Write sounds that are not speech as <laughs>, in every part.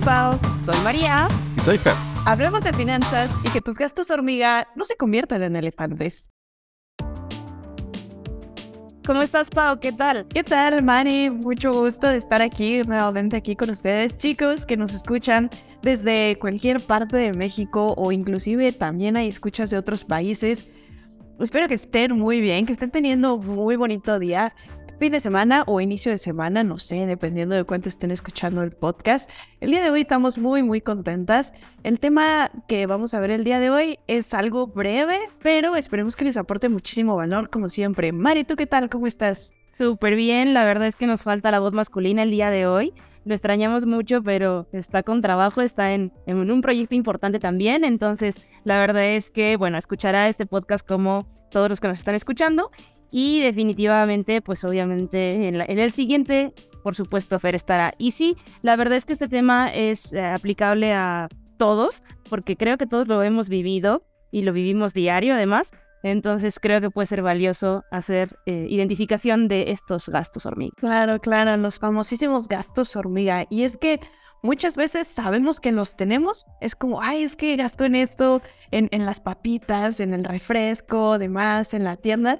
Pau. Soy María. Y soy Fer. Hablemos de finanzas y que tus gastos hormiga no se conviertan en elefantes. ¿Cómo estás, Pau? ¿Qué tal? ¿Qué tal, Mari? Mucho gusto de estar aquí, nuevamente aquí con ustedes, chicos que nos escuchan desde cualquier parte de México o inclusive también hay escuchas de otros países. Espero que estén muy bien, que estén teniendo un muy bonito día fin de semana o inicio de semana, no sé, dependiendo de cuánto estén escuchando el podcast. El día de hoy estamos muy, muy contentas. El tema que vamos a ver el día de hoy es algo breve, pero esperemos que les aporte muchísimo valor, como siempre. Mari, ¿tú qué tal? ¿Cómo estás? Súper bien, la verdad es que nos falta la voz masculina el día de hoy. Lo extrañamos mucho, pero está con trabajo, está en, en un proyecto importante también. Entonces, la verdad es que, bueno, escuchará este podcast como todos los que nos están escuchando y definitivamente, pues obviamente en, el siguiente, por supuesto, Fer estará. Y sí, la verdad es que este tema es eh, aplicable a todos, porque creo que todos lo hemos vivido y lo vivimos diario además. Entonces creo que puede ser valioso hacer eh, identificación de estos gastos hormiga. Claro, claro, los famosísimos gastos hormiga. Y es que muchas veces sabemos que los tenemos. Es como, ay, es que gasto en esto, en, en las papitas, en el refresco, demás, en la tienda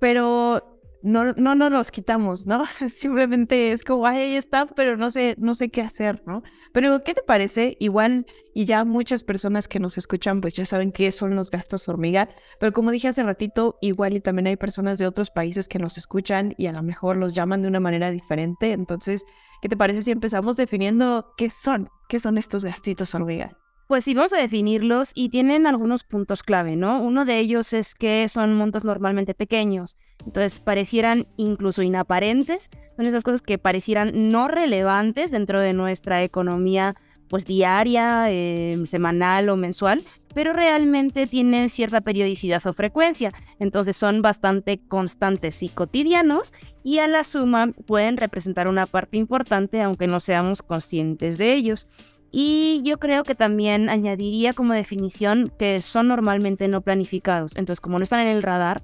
pero no, no, no nos quitamos, ¿no? <laughs> Simplemente es como, ahí está, pero no sé, no sé qué hacer, ¿no? Pero, ¿qué te parece? Igual, y ya muchas personas que nos escuchan, pues ya saben qué son los gastos hormiga, pero como dije hace ratito, igual y también hay personas de otros países que nos escuchan y a lo mejor los llaman de una manera diferente, entonces, ¿qué te parece si empezamos definiendo qué son? ¿Qué son estos gastitos hormiga? Pues sí, vamos a definirlos y tienen algunos puntos clave, ¿no? Uno de ellos es que son montos normalmente pequeños, entonces parecieran incluso inaparentes, son esas cosas que parecieran no relevantes dentro de nuestra economía pues diaria, em, semanal o mensual, pero realmente tienen cierta periodicidad o frecuencia, entonces son bastante constantes y cotidianos y a la suma pueden representar una parte importante aunque no seamos conscientes de ellos. Y yo creo que también añadiría como definición que son normalmente no planificados. Entonces, como no están en el radar,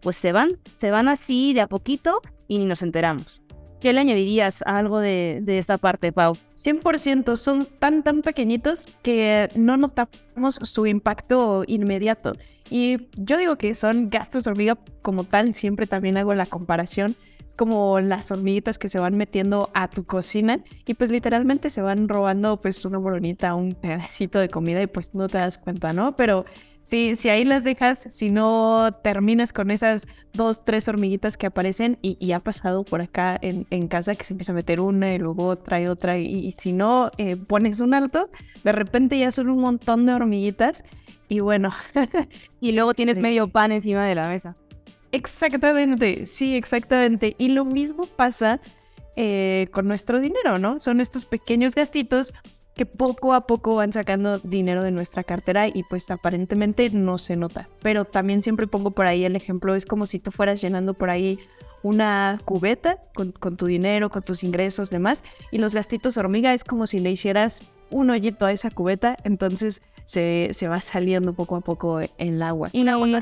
pues se van, se van así de a poquito y ni nos enteramos. ¿Qué le añadirías a algo de, de esta parte, Pau? 100% son tan, tan pequeñitos que no notamos su impacto inmediato. Y yo digo que son gastos hormiga como tal, siempre también hago la comparación como las hormiguitas que se van metiendo a tu cocina y pues literalmente se van robando pues una boronita, un pedacito de comida y pues no te das cuenta, ¿no? Pero si, si ahí las dejas, si no terminas con esas dos, tres hormiguitas que aparecen y, ha pasado por acá en, en, casa que se empieza a meter una y luego otra y otra y, si no eh, pones un alto, de repente ya son un montón de hormiguitas y bueno. <laughs> y luego tienes medio pan encima de la mesa. Exactamente, sí, exactamente. Y lo mismo pasa eh, con nuestro dinero, ¿no? Son estos pequeños gastitos que poco a poco van sacando dinero de nuestra cartera y pues aparentemente no se nota. Pero también siempre pongo por ahí el ejemplo, es como si tú fueras llenando por ahí una cubeta con, con tu dinero, con tus ingresos, demás, y los gastitos hormiga es como si le hicieras un hoyito a esa cubeta, entonces se, se, va saliendo poco a poco el agua. Y una, una,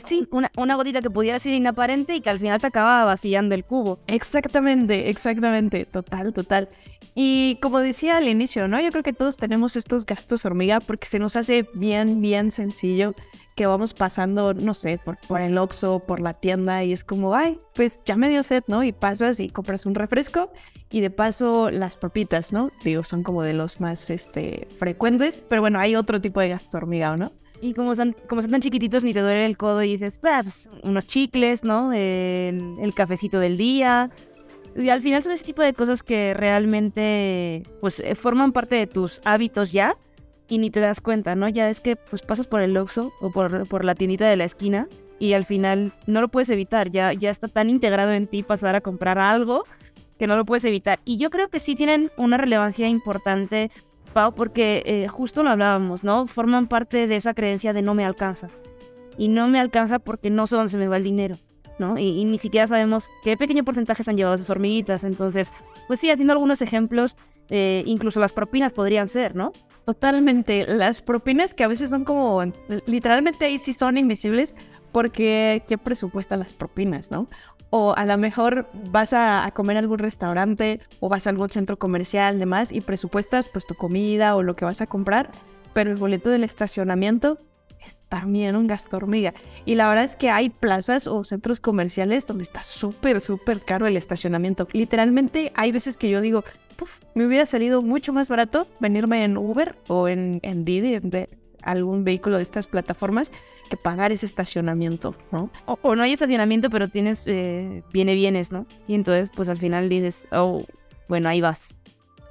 una, gotita que pudiera ser inaparente y que al final te acaba vaciando el cubo. Exactamente, exactamente, total, total. Y como decía al inicio, ¿no? Yo creo que todos tenemos estos gastos hormiga porque se nos hace bien, bien sencillo que vamos pasando, no sé, por, por el Oxxo, por la tienda y es como, ay, pues ya me dio sed, ¿no? Y pasas y compras un refresco y de paso las papitas, ¿no? Digo, son como de los más este, frecuentes, pero bueno, hay otro tipo de gastos hormiga, ¿no? Y como son, como son tan chiquititos, ni te duele el codo y dices, pues, unos chicles, ¿no? El, el cafecito del día. Y al final son ese tipo de cosas que realmente, pues, forman parte de tus hábitos ya y ni te das cuenta, ¿no? Ya es que pues pasas por el Oxxo o por, por la tiendita de la esquina y al final no lo puedes evitar, ya, ya está tan integrado en ti pasar a comprar algo que no lo puedes evitar. Y yo creo que sí tienen una relevancia importante, Pau, porque eh, justo lo hablábamos, ¿no? Forman parte de esa creencia de no me alcanza. Y no me alcanza porque no sé dónde se me va el dinero, ¿no? Y, ni siquiera sabemos qué pequeño porcentaje se han llevado esas hormiguitas. Entonces, pues sí, haciendo algunos ejemplos, eh, incluso las propinas podrían ser, ¿no? Totalmente. Las propinas que a veces son como, literalmente ahí sí son invisibles porque qué presupuestan las propinas, ¿no? O a lo mejor vas a, a comer a algún restaurante o vas a algún centro comercial, demás, y presupuestas pues tu comida o lo que vas a comprar, pero el boleto del estacionamiento es también un gasto hormiga. Y la verdad es que hay plazas o centros comerciales donde está súper, súper caro el estacionamiento. Literalmente hay veces que yo digo, "Puf, me hubiera salido mucho más barato venirme en Uber o en, en Didi, en de algún vehículo de estas plataformas, que pagar ese estacionamiento, ¿no? O, o no hay estacionamiento, pero tienes eh, viene bienes, ¿no? Y entonces, pues al final dices, oh, bueno, ahí vas.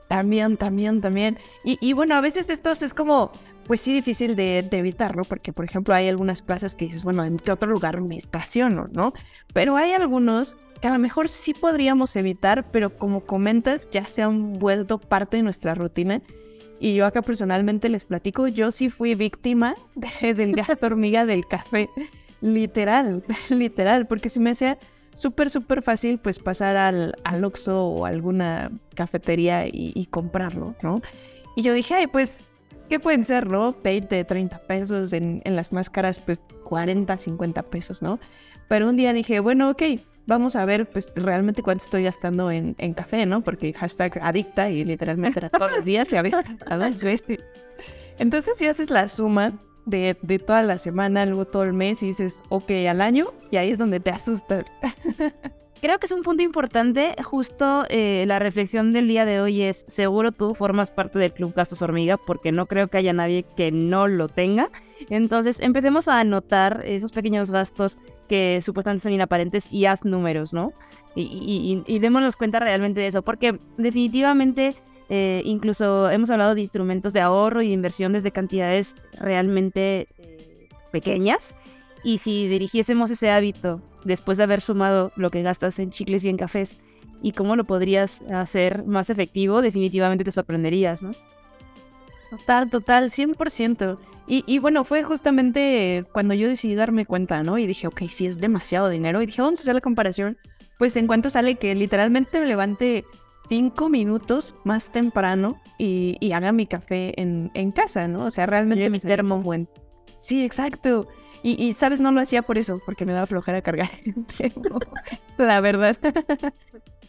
También, también, también. Y, y bueno, a veces esto es como, pues sí, difícil de, de evitar. Porque, por ejemplo, hay algunas plazas que dices, bueno, ¿en qué otro lugar me estaciono, no? Pero hay algunos que a lo mejor sí podríamos evitar, pero como comentas, ya se han vuelto parte de nuestra rutina. Y yo acá personalmente les platico, yo sí fui víctima <laughs> de- del gasto hormiga del café. Literal, <laughs> literal, porque se me hacía súper, súper fácil pues pasar al, al o alguna cafetería y, y comprarlo, ¿no? Y yo dije, ay, pues, ¿qué pueden ser, no? 20, 30 pesos, en, en las más caras pues 40, 50 pesos, ¿no? Pero un día dije, bueno, ok, vamos a ver pues realmente cuánto estoy gastando en, en café, ¿no? Porque hashtag adicta y literalmente era todos los días y a veces a dos veces. Entonces si haces la suma de, de toda la semana, luego todo el mes y dices, ok, al año, y ahí es donde te asustas. <laughs> Creo que es un punto importante, justo eh, la reflexión del día de hoy es, seguro tú formas parte del Club Gastos Hormiga, porque no creo que haya nadie que no lo tenga. Entonces, empecemos a anotar esos pequeños gastos que supuestamente son inaparentes y haz números, ¿no? Y, y- y- démonos cuenta realmente de eso, porque definitivamente eh, incluso hemos hablado de instrumentos de ahorro y de inversión desde cantidades realmente eh, pequeñas. Y si dirigiésemos ese hábito después de haber sumado lo que gastas en chicles y en cafés y cómo lo podrías hacer más efectivo, definitivamente te sorprenderías, ¿no? Total, total, 100%. Y, y bueno, fue justamente cuando yo decidí darme cuenta, ¿no? Y dije, ok, sí es demasiado dinero. Y dije, vamos a hacer la comparación. Pues en cuanto sale que literalmente me levante cinco minutos más temprano y, y haga mi café en, en casa, ¿no? O sea, realmente me termo. buen. Sí, exacto. Y, sabes, no lo hacía por eso, porque me daba flojera cargar <laughs> la verdad. <laughs>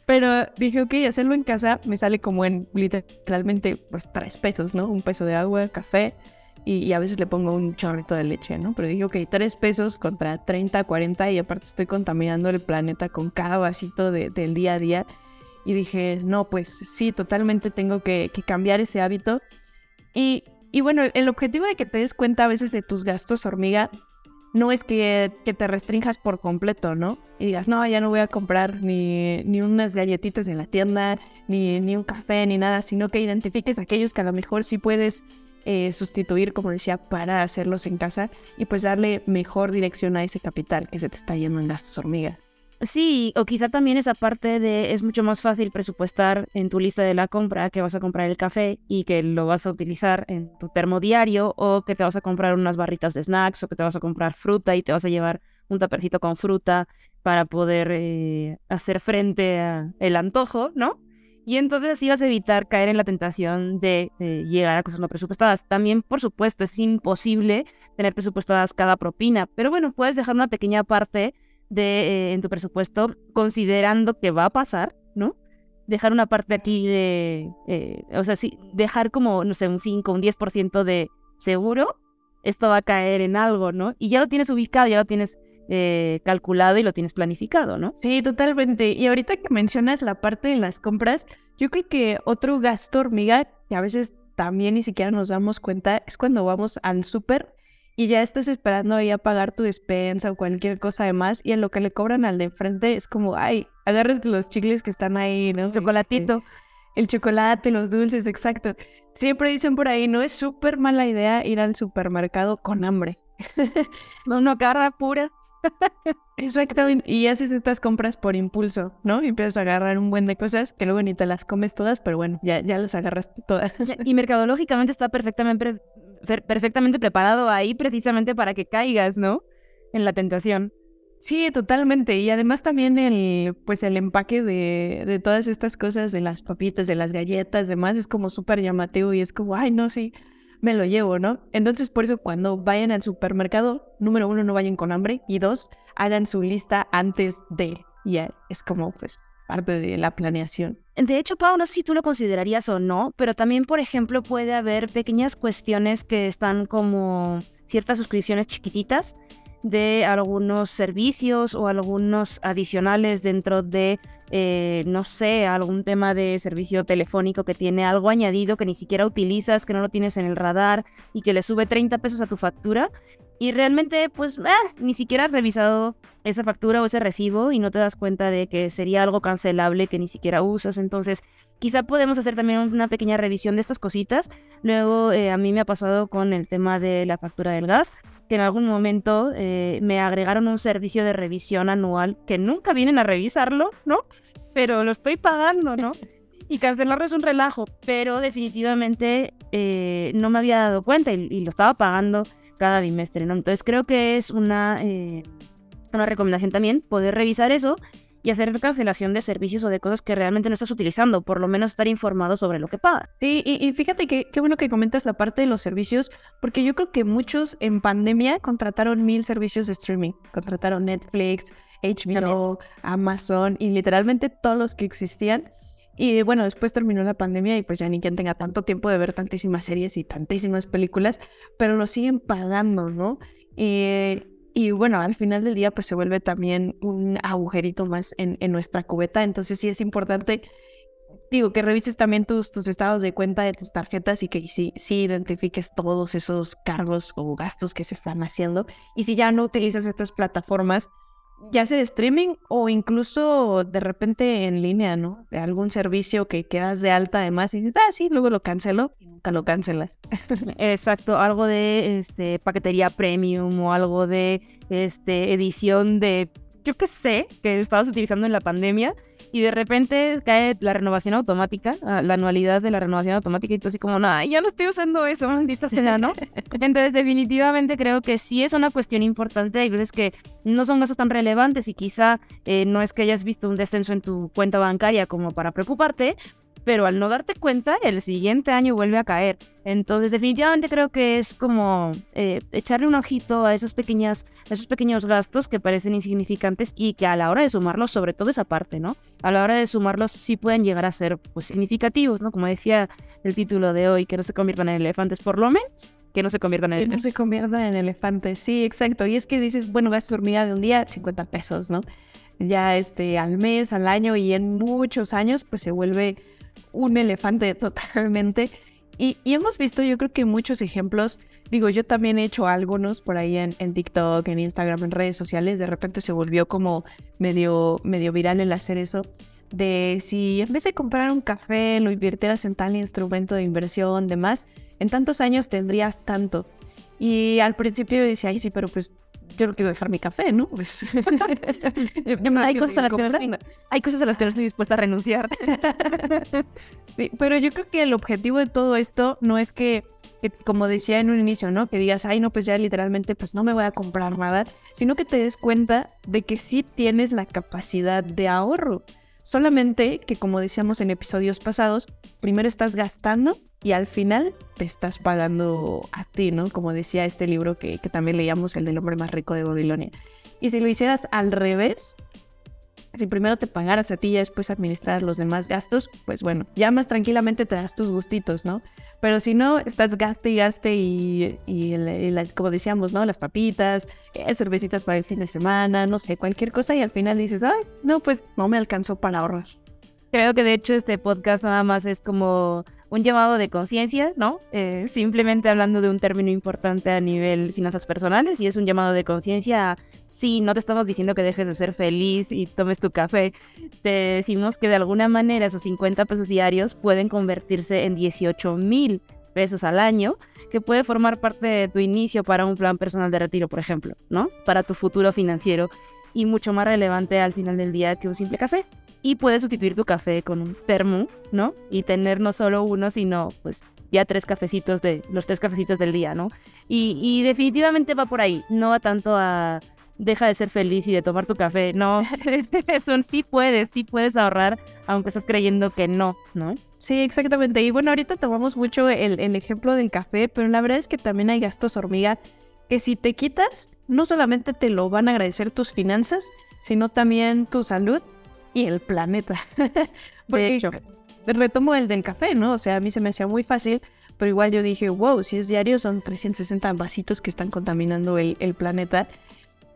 Pero dije, ok, hacerlo en casa me sale como en literalmente pues tres pesos, ¿no? Un peso de agua, café y, y a veces le pongo un chorrito de leche, ¿no? Pero dije, ok, tres pesos contra 30, 40 y aparte estoy contaminando el planeta con cada vasito de- del día a día. Y dije, no, pues sí, totalmente tengo que, que cambiar ese hábito. Y, y bueno, el objetivo de que te des cuenta a veces de tus gastos hormiga no es que, que te restrinjas por completo, ¿no? Y digas, no, ya no voy a comprar ni, ni unas galletitas en la tienda, ni, ni un café, ni nada, sino que identifiques aquellos que a lo mejor sí puedes eh, sustituir, como decía, para hacerlos en casa y pues darle mejor dirección a ese capital que se te está yendo en gastos hormiga. Sí, o quizá también esa parte de es mucho más fácil presupuestar en tu lista de la compra que vas a comprar el café y que lo vas a utilizar en tu termo diario o que te vas a comprar unas barritas de snacks o que te vas a comprar fruta y te vas a llevar un tapercito con fruta para poder eh, hacer frente al antojo, ¿no? Y entonces así vas a evitar caer en la tentación de eh, llegar a cosas no presupuestadas. También, por supuesto, es imposible tener presupuestadas cada propina, pero bueno, puedes dejar una pequeña parte de, eh, en tu presupuesto, considerando que va a pasar, ¿no? Dejar una parte aquí de, eh, o sea, sí, dejar como, no sé, un 5, un 10% de seguro, esto va a caer en algo, ¿no? Y ya lo tienes ubicado, ya lo tienes eh, calculado y lo tienes planificado, ¿no? Sí, totalmente. Y ahorita que mencionas la parte de las compras, yo creo que otro gasto hormiga que a veces también ni siquiera nos damos cuenta es cuando vamos al súper y ya estás esperando ahí a pagar tu despensa o cualquier cosa de más y en lo que le cobran al de enfrente es como, ay, agarras los chicles que están ahí, ¿no? Chocolatito. Este, el chocolate, los dulces, exacto. Siempre dicen por ahí, no es súper mala idea ir al supermercado con hambre. <laughs> Una cara pura. <laughs> Exactamente. Y haces estas compras por impulso, ¿no? Y empiezas a agarrar un buen de cosas que luego ni te las comes todas, pero bueno, ya, ya las agarraste todas. Y mercadológicamente está perfectamente, perfectamente preparado ahí precisamente para que caigas, ¿no? En la tentación. Sí, totalmente. Y además también el, pues el empaque de, de todas estas cosas, de las papitas, de las galletas, demás, es como súper llamativo y es como, ay, no, sí, me lo llevo, ¿no? Entonces, por eso cuando vayan al supermercado, número uno, no vayan con hambre y dos, hagan su lista antes de, y es como pues parte de la planeación. De hecho, Pau, no sé si tú lo considerarías o no, pero también, por ejemplo, puede haber pequeñas cuestiones que están como ciertas suscripciones chiquititas de algunos servicios o algunos adicionales dentro de, eh, no sé, algún tema de servicio telefónico que tiene algo añadido que ni siquiera utilizas, que no lo tienes en el radar y que le sube 30 pesos a tu factura. Y realmente, pues, ah, ni siquiera has revisado esa factura o ese recibo y no te das cuenta de que sería algo cancelable que ni siquiera usas. Entonces, quizá podemos hacer también una pequeña revisión de estas cositas. Luego, eh, a mí me ha pasado con el tema de la factura del gas que en algún momento eh, me agregaron un servicio de revisión anual que nunca vienen a revisarlo, ¿no? Pero lo estoy pagando, ¿no? <laughs> Y cancelarlo es un relajo, pero definitivamente eh, no me había dado cuenta y, lo estaba pagando cada bimestre, ¿no? Entonces creo que es una, eh, una recomendación también poder revisar eso y hacer cancelación de servicios o de cosas que realmente no estás utilizando, por lo menos estar informado sobre lo que pagas. Sí, y, fíjate que qué bueno que comentas la parte de los servicios, porque yo creo que muchos en pandemia contrataron mil servicios de streaming, contrataron Netflix, HBO, Amazon y literalmente todos los que existían. Y bueno, después terminó la pandemia y pues ya ni quien tenga tanto tiempo de ver tantísimas series y tantísimas películas, pero lo siguen pagando, ¿no? Y y bueno, al final del día pues se vuelve también un agujerito más en, nuestra cubeta. Entonces sí es importante, digo, que revises también tus, tus estados de cuenta de tus tarjetas y que sí, sí identifiques todos esos cargos o gastos que se están haciendo. Y si ya no utilizas estas plataformas, ya sea streaming o incluso de repente en línea, ¿no? De algún servicio que quedas de alta además y dices, ah, sí, luego lo cancelo y nunca lo cancelas. <laughs> Exacto, algo de este paquetería premium o algo de este edición de yo qué sé, que estabas utilizando en la pandemia y de repente cae la renovación automática, ah, la anualidad de la renovación automática y tú así como, nada, ya no estoy usando eso, <laughs> maldita sea, ¿no? Entonces definitivamente creo que sí es una cuestión importante, hay veces que no son gastos tan relevantes y quizá eh, no es que hayas visto un descenso en tu cuenta bancaria como para preocuparte, pero al no darte cuenta, el siguiente año vuelve a caer. Entonces, definitivamente creo que es como eh, echarle un ojito a esos, pequeñas, esos pequeños gastos que parecen insignificantes y que a la hora de sumarlos, sobre todo esa parte, ¿no? A la hora de sumarlos sí pueden llegar a ser pues, significativos, ¿no? Como decía el título de hoy, que no se conviertan en elefantes por lo menos que no se conviertan en elefantes. no se conviertan en elefantes, sí, exacto. Y es que dices, bueno, gasto hormiga de un día, 50 pesos, ¿no? Ya este, al mes, al año y en muchos años, pues se vuelve un elefante totalmente. Y, hemos visto, yo creo que muchos ejemplos. Digo, yo también he hecho algunos por ahí en, en, TikTok, en Instagram, en redes sociales. De repente se volvió como medio, medio viral el hacer eso. De si en vez de comprar un café lo invirtieras en tal instrumento de inversión, demás, en tantos años tendrías tanto. Y al principio yo decía, ay, sí, pero pues yo no quiero dejar mi café, ¿no? Pues, <laughs> <laughs> hay, cosas a las que no estoy, hay cosas a las que no estoy dispuesta a renunciar. <laughs> pero yo creo que el objetivo de todo esto no es que, que, como decía en un inicio, ¿no? Que digas, ay, no, pues ya literalmente, pues no me voy a comprar nada, sino que te des cuenta de que sí tienes la capacidad de ahorro. Solamente que, como decíamos en episodios pasados, primero estás gastando y al final te estás pagando a ti, ¿no? Como decía este libro que, también leíamos, el del hombre más rico de Babilonia. Y si lo hicieras al revés, si primero te pagaras a ti y después administraras los demás gastos, pues bueno, ya más tranquilamente te das tus gustitos, ¿no? Pero si no, estás gaste y gaste y, como decíamos, ¿no? Las papitas, eh, cervecitas para el fin de semana, no sé, cualquier cosa y al final dices, ay, no, pues no me alcanzó para ahorrar. Creo que de hecho este podcast nada más es como un llamado de conciencia, ¿no? Eh, simplemente hablando de un término importante a nivel finanzas personales y es un llamado de conciencia. Sí, no te estamos diciendo que dejes de ser feliz y tomes tu café. Te decimos que de alguna manera esos 50 pesos diarios pueden convertirse en 18 mil pesos al año, que puede formar parte de tu inicio para un plan personal de retiro, por ejemplo, ¿no? Para tu futuro financiero y mucho más relevante al final del día que un simple café y puedes sustituir tu café con un termo, ¿no? Y tener no solo uno, sino pues ya tres cafecitos de los tres cafecitos del día, ¿no? Y, definitivamente va por ahí, no va tanto a deja de ser feliz y de tomar tu café, no, <laughs> eso sí puedes, sí puedes ahorrar, aunque estás creyendo que no, ¿no? Sí, exactamente. Y bueno, ahorita tomamos mucho el, el ejemplo del café, pero la verdad es que también hay gastos hormiga que si te quitas, no solamente te lo van a agradecer tus finanzas, sino también tu salud y el planeta. <laughs> de hecho. retomo el del café, ¿no? O sea, a mí se me hacía muy fácil, pero igual yo dije, wow, si es diario son 360 vasitos que están contaminando el, el planeta.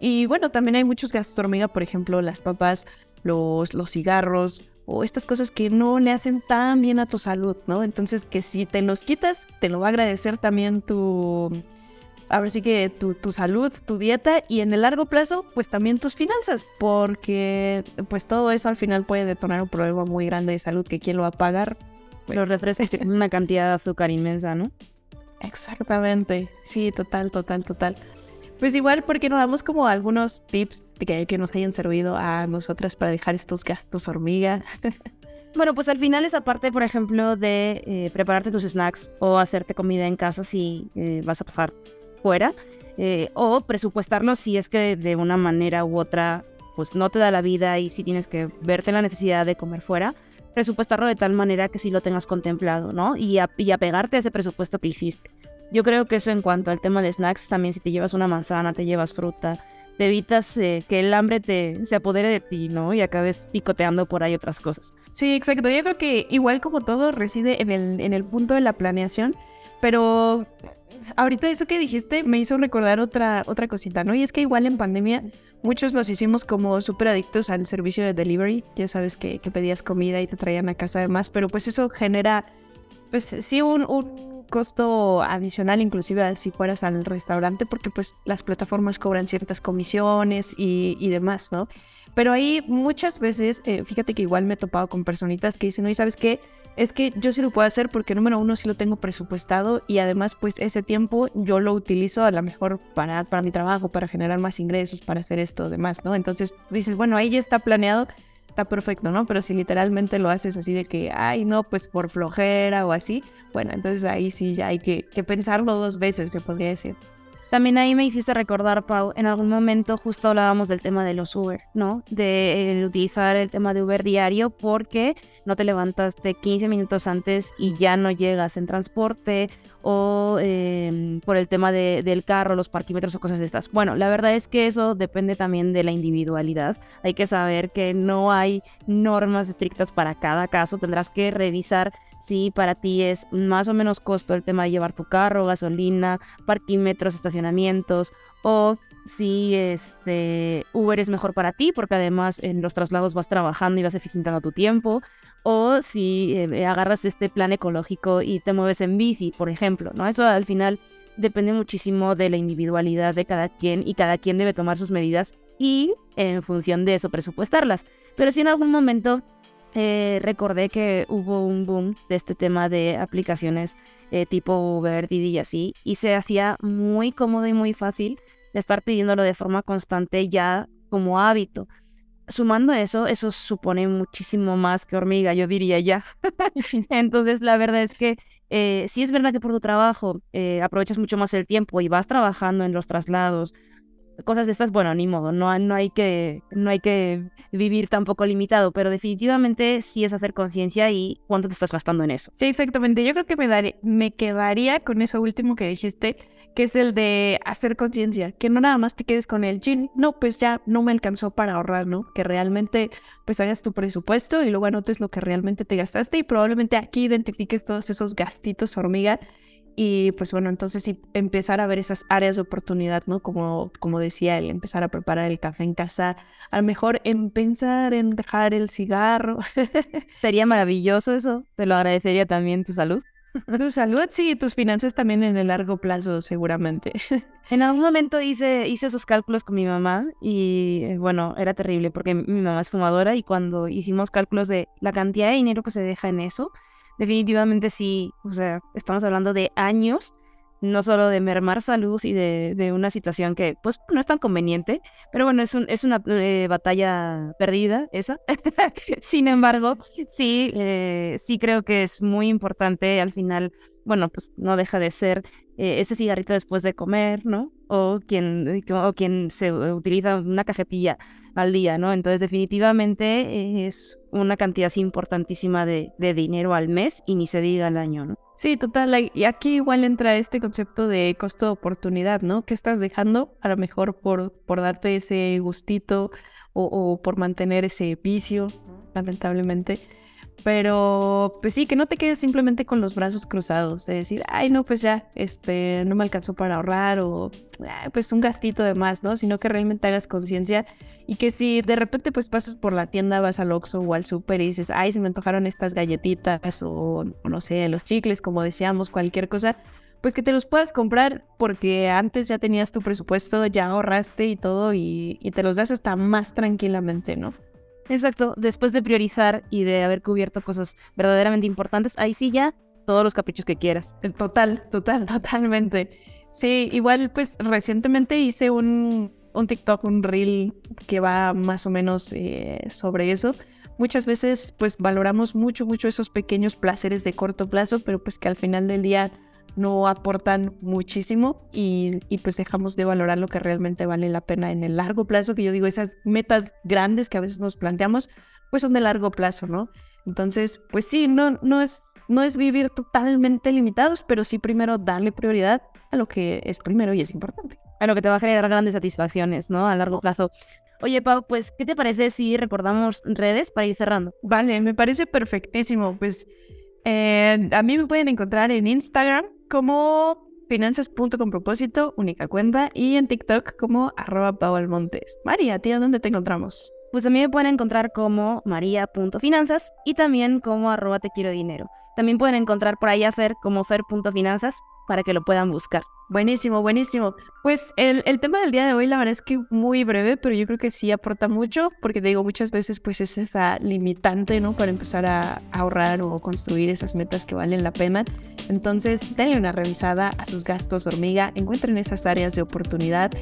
Y bueno, también hay muchos gastos hormiga, por ejemplo, las papas, los, los cigarros o estas cosas que no le hacen tan bien a tu salud, ¿no? Entonces que si te los quitas, te lo va a agradecer también tu, a ver sí que tu, tu, salud, tu dieta y en el largo plazo, pues también tus finanzas, porque pues todo eso al final puede detonar un problema muy grande de salud que quién lo va a pagar. Los refrescos tienen una cantidad de azúcar inmensa, ¿no? Exactamente, sí, total, total, total. Pues igual porque nos damos como algunos tips que, que nos hayan servido a nosotras para dejar estos gastos hormiga. <laughs> Bueno, pues al final esa parte, por ejemplo, de eh, prepararte tus snacks o hacerte comida en casa si eh, vas a pasar fuera, eh, o presupuestarlo si es que de una manera u otra pues no te da la vida y si tienes que verte la necesidad de comer fuera, presupuestarlo de tal manera que sí lo tengas contemplado, ¿no? Y, y apegarte a ese presupuesto que hiciste. Yo creo que eso en cuanto al tema de snacks, también si te llevas una manzana, te llevas fruta, te evitas eh, que el hambre te se apodere de ti, ¿no? Y acabes picoteando por ahí otras cosas. Sí, exacto. Yo creo que igual como todo reside en el, en el punto de la planeación, pero ahorita eso que dijiste me hizo recordar otra, otra cosita, ¿no? Y es que igual en pandemia muchos nos hicimos como súper adictos al servicio de delivery. Ya sabes que, pedías comida y te traían a casa además, pero pues eso genera, pues sí, un, un costo adicional inclusive si fueras al restaurante porque pues las plataformas cobran ciertas comisiones y, y demás, ¿no? Pero ahí muchas veces, eh, fíjate que igual me he topado con personitas que dicen, oye, ¿sabes qué? Es que yo sí lo puedo hacer porque número uno sí lo tengo presupuestado y además pues ese tiempo yo lo utilizo a lo mejor para, para mi trabajo, para generar más ingresos, para hacer esto, demás, ¿no? Entonces dices, bueno, ahí ya está planeado, está perfecto, ¿no? Pero si literalmente lo haces así de que, ay, no, pues por flojera o así, bueno, entonces ahí sí ya hay que, que pensarlo dos veces, se podría decir. También ahí me hiciste recordar, Pau, en algún momento justo hablábamos del tema de los Uber, ¿no? De utilizar el tema de Uber diario porque no te levantaste 15 minutos antes y ya no llegas en transporte o eh, por el tema de, del carro, los parquímetros o cosas de estas. Bueno, la verdad es que eso depende también de la individualidad. Hay que saber que no hay normas estrictas para cada caso. Tendrás que revisar si para ti es más o menos costo el tema de llevar tu carro, gasolina, parquímetros, estacionamientos o si este Uber es mejor para ti porque además en los traslados vas trabajando y vas eficientando tu tiempo o si eh, agarras este plan ecológico y te mueves en bici, por ejemplo, ¿no? Eso al final depende muchísimo de la individualidad de cada quien y cada quien debe tomar sus medidas y en función de eso presupuestarlas. Pero si en algún momento eh, recordé que hubo un boom de este tema de aplicaciones eh, tipo Uber, Didi y así, y se hacía muy cómodo y muy fácil estar pidiéndolo de forma constante ya como hábito. Sumando eso, eso supone muchísimo más que hormiga, yo diría ya. <laughs> Entonces, la verdad es que eh, sí es verdad que por tu trabajo aprovechas mucho más el tiempo y vas trabajando en los traslados, cosas de estas, bueno, ni modo, no, no, hay que, no hay que vivir tampoco limitado, pero definitivamente sí es hacer conciencia y cuánto te estás gastando en eso. Sí, exactamente. Yo creo que me, daré, me quedaría con eso último que dijiste, que es el de hacer conciencia, que no nada más te quedes con el chin, no, pues ya no me alcanzó para ahorrar, ¿no? Que realmente pues hagas tu presupuesto y luego anotes lo que realmente te gastaste y probablemente aquí identifiques todos esos gastitos hormiga y pues bueno, entonces sí, empezar a ver esas áreas de oportunidad, ¿no? Como, como decía él, empezar a preparar el café en casa, a lo mejor en pensar en dejar el cigarro. <laughs> Sería maravilloso eso, te lo agradecería también tu salud. Tu salud, sí, tus finanzas también en el largo plazo, seguramente. <laughs> En algún momento hice, hice esos cálculos con mi mamá y eh, bueno, era terrible porque mi mamá es fumadora y cuando hicimos cálculos de la cantidad de dinero que se deja en eso, definitivamente sí, o sea, estamos hablando de años, no solo de mermar salud y de, una situación que pues no es tan conveniente, pero bueno, es, un, es una eh, batalla perdida esa. <laughs> Sin embargo, sí, eh, sí creo que es muy importante al final, bueno, pues no deja de ser eh, ese cigarrito después de comer, ¿no? O quien, o quien se utiliza una cajetilla al día, ¿no? Entonces definitivamente es una cantidad importantísima de, de dinero al mes y ni se diga al año, ¿no? Sí, total. Y aquí igual entra este concepto de costo de oportunidad, ¿no? ¿Qué estás dejando? A lo mejor por, por darte ese gustito o, o por mantener ese vicio, lamentablemente. Pero, pues sí, que no te quedes simplemente con los brazos cruzados, de decir, ay, no, pues ya, este, no me alcanzó para ahorrar o, pues un gastito de más, ¿no? Sino que realmente hagas conciencia y que si de repente pues pasas por la tienda, vas al Oxxo o al súper y dices, ay, se me antojaron estas galletitas o, no sé, los chicles, como decíamos, cualquier cosa, pues que te los puedas comprar porque antes ya tenías tu presupuesto, ya ahorraste y todo y, y te los das hasta más tranquilamente, ¿no? Exacto, después de priorizar y de haber cubierto cosas verdaderamente importantes, ahí sí ya todos los caprichos que quieras. Total, total, <laughs> totalmente. Sí, igual pues recientemente hice un, un TikTok, un reel que va más o menos eh, sobre eso. Muchas veces pues valoramos mucho, mucho esos pequeños placeres de corto plazo, pero pues que al final del día no aportan muchísimo y, pues dejamos de valorar lo que realmente vale la pena en el largo plazo, que yo digo, esas metas grandes que a veces nos planteamos, pues son de largo plazo, ¿no? Entonces, pues sí, no, no, es, no es vivir totalmente limitados, pero sí primero darle prioridad a lo que es primero y es importante. A lo que te va a generar grandes satisfacciones, ¿no? A largo plazo. Oye, Pau, pues, ¿qué te parece si recordamos redes para ir cerrando? Vale, me parece perfectísimo. Pues eh, a mí me pueden encontrar en Instagram como finanzas.com propósito, única cuenta, y en TikTok como arroba Montes. María, ¿a ti dónde te encontramos? Pues a mí me pueden encontrar como maria.finanzas y también como arroba te quiero dinero. También pueden encontrar por ahí a Fer como fer.finanzas para que lo puedan buscar. Buenísimo, buenísimo. Pues el, el, tema del día de hoy, la verdad es que muy breve, pero yo creo que sí aporta mucho, porque te digo, muchas veces pues es esa limitante, ¿no? Para empezar a ahorrar o construir esas metas que valen la pena. Entonces, denle una revisada a sus gastos hormiga, encuentren esas áreas de oportunidad.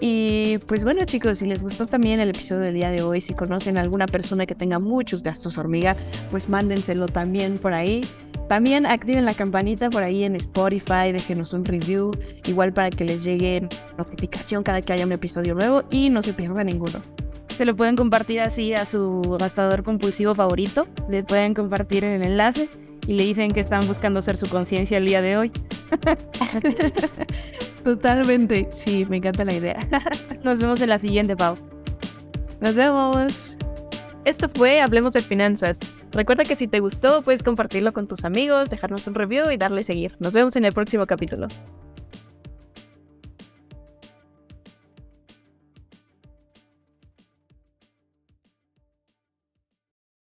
Y pues bueno chicos, si les gustó también el episodio del día de hoy, si conocen a alguna persona que tenga muchos gastos hormiga, pues mándenselo también por ahí. También activen la campanita por ahí en Spotify, déjenos un review, igual para que les llegue notificación cada que haya un episodio nuevo y no se pierda ninguno. Se lo pueden compartir así a su gastador compulsivo favorito, les pueden compartir el enlace y le dicen que están buscando ser su conciencia el día de hoy. <laughs> Totalmente, sí, me encanta la idea. Nos vemos en la siguiente, Pau. Nos vemos. Esto fue Hablemos de Finanzas. Recuerda que si te gustó, puedes compartirlo con tus amigos, dejarnos un review y darle seguir. Nos vemos en el próximo capítulo.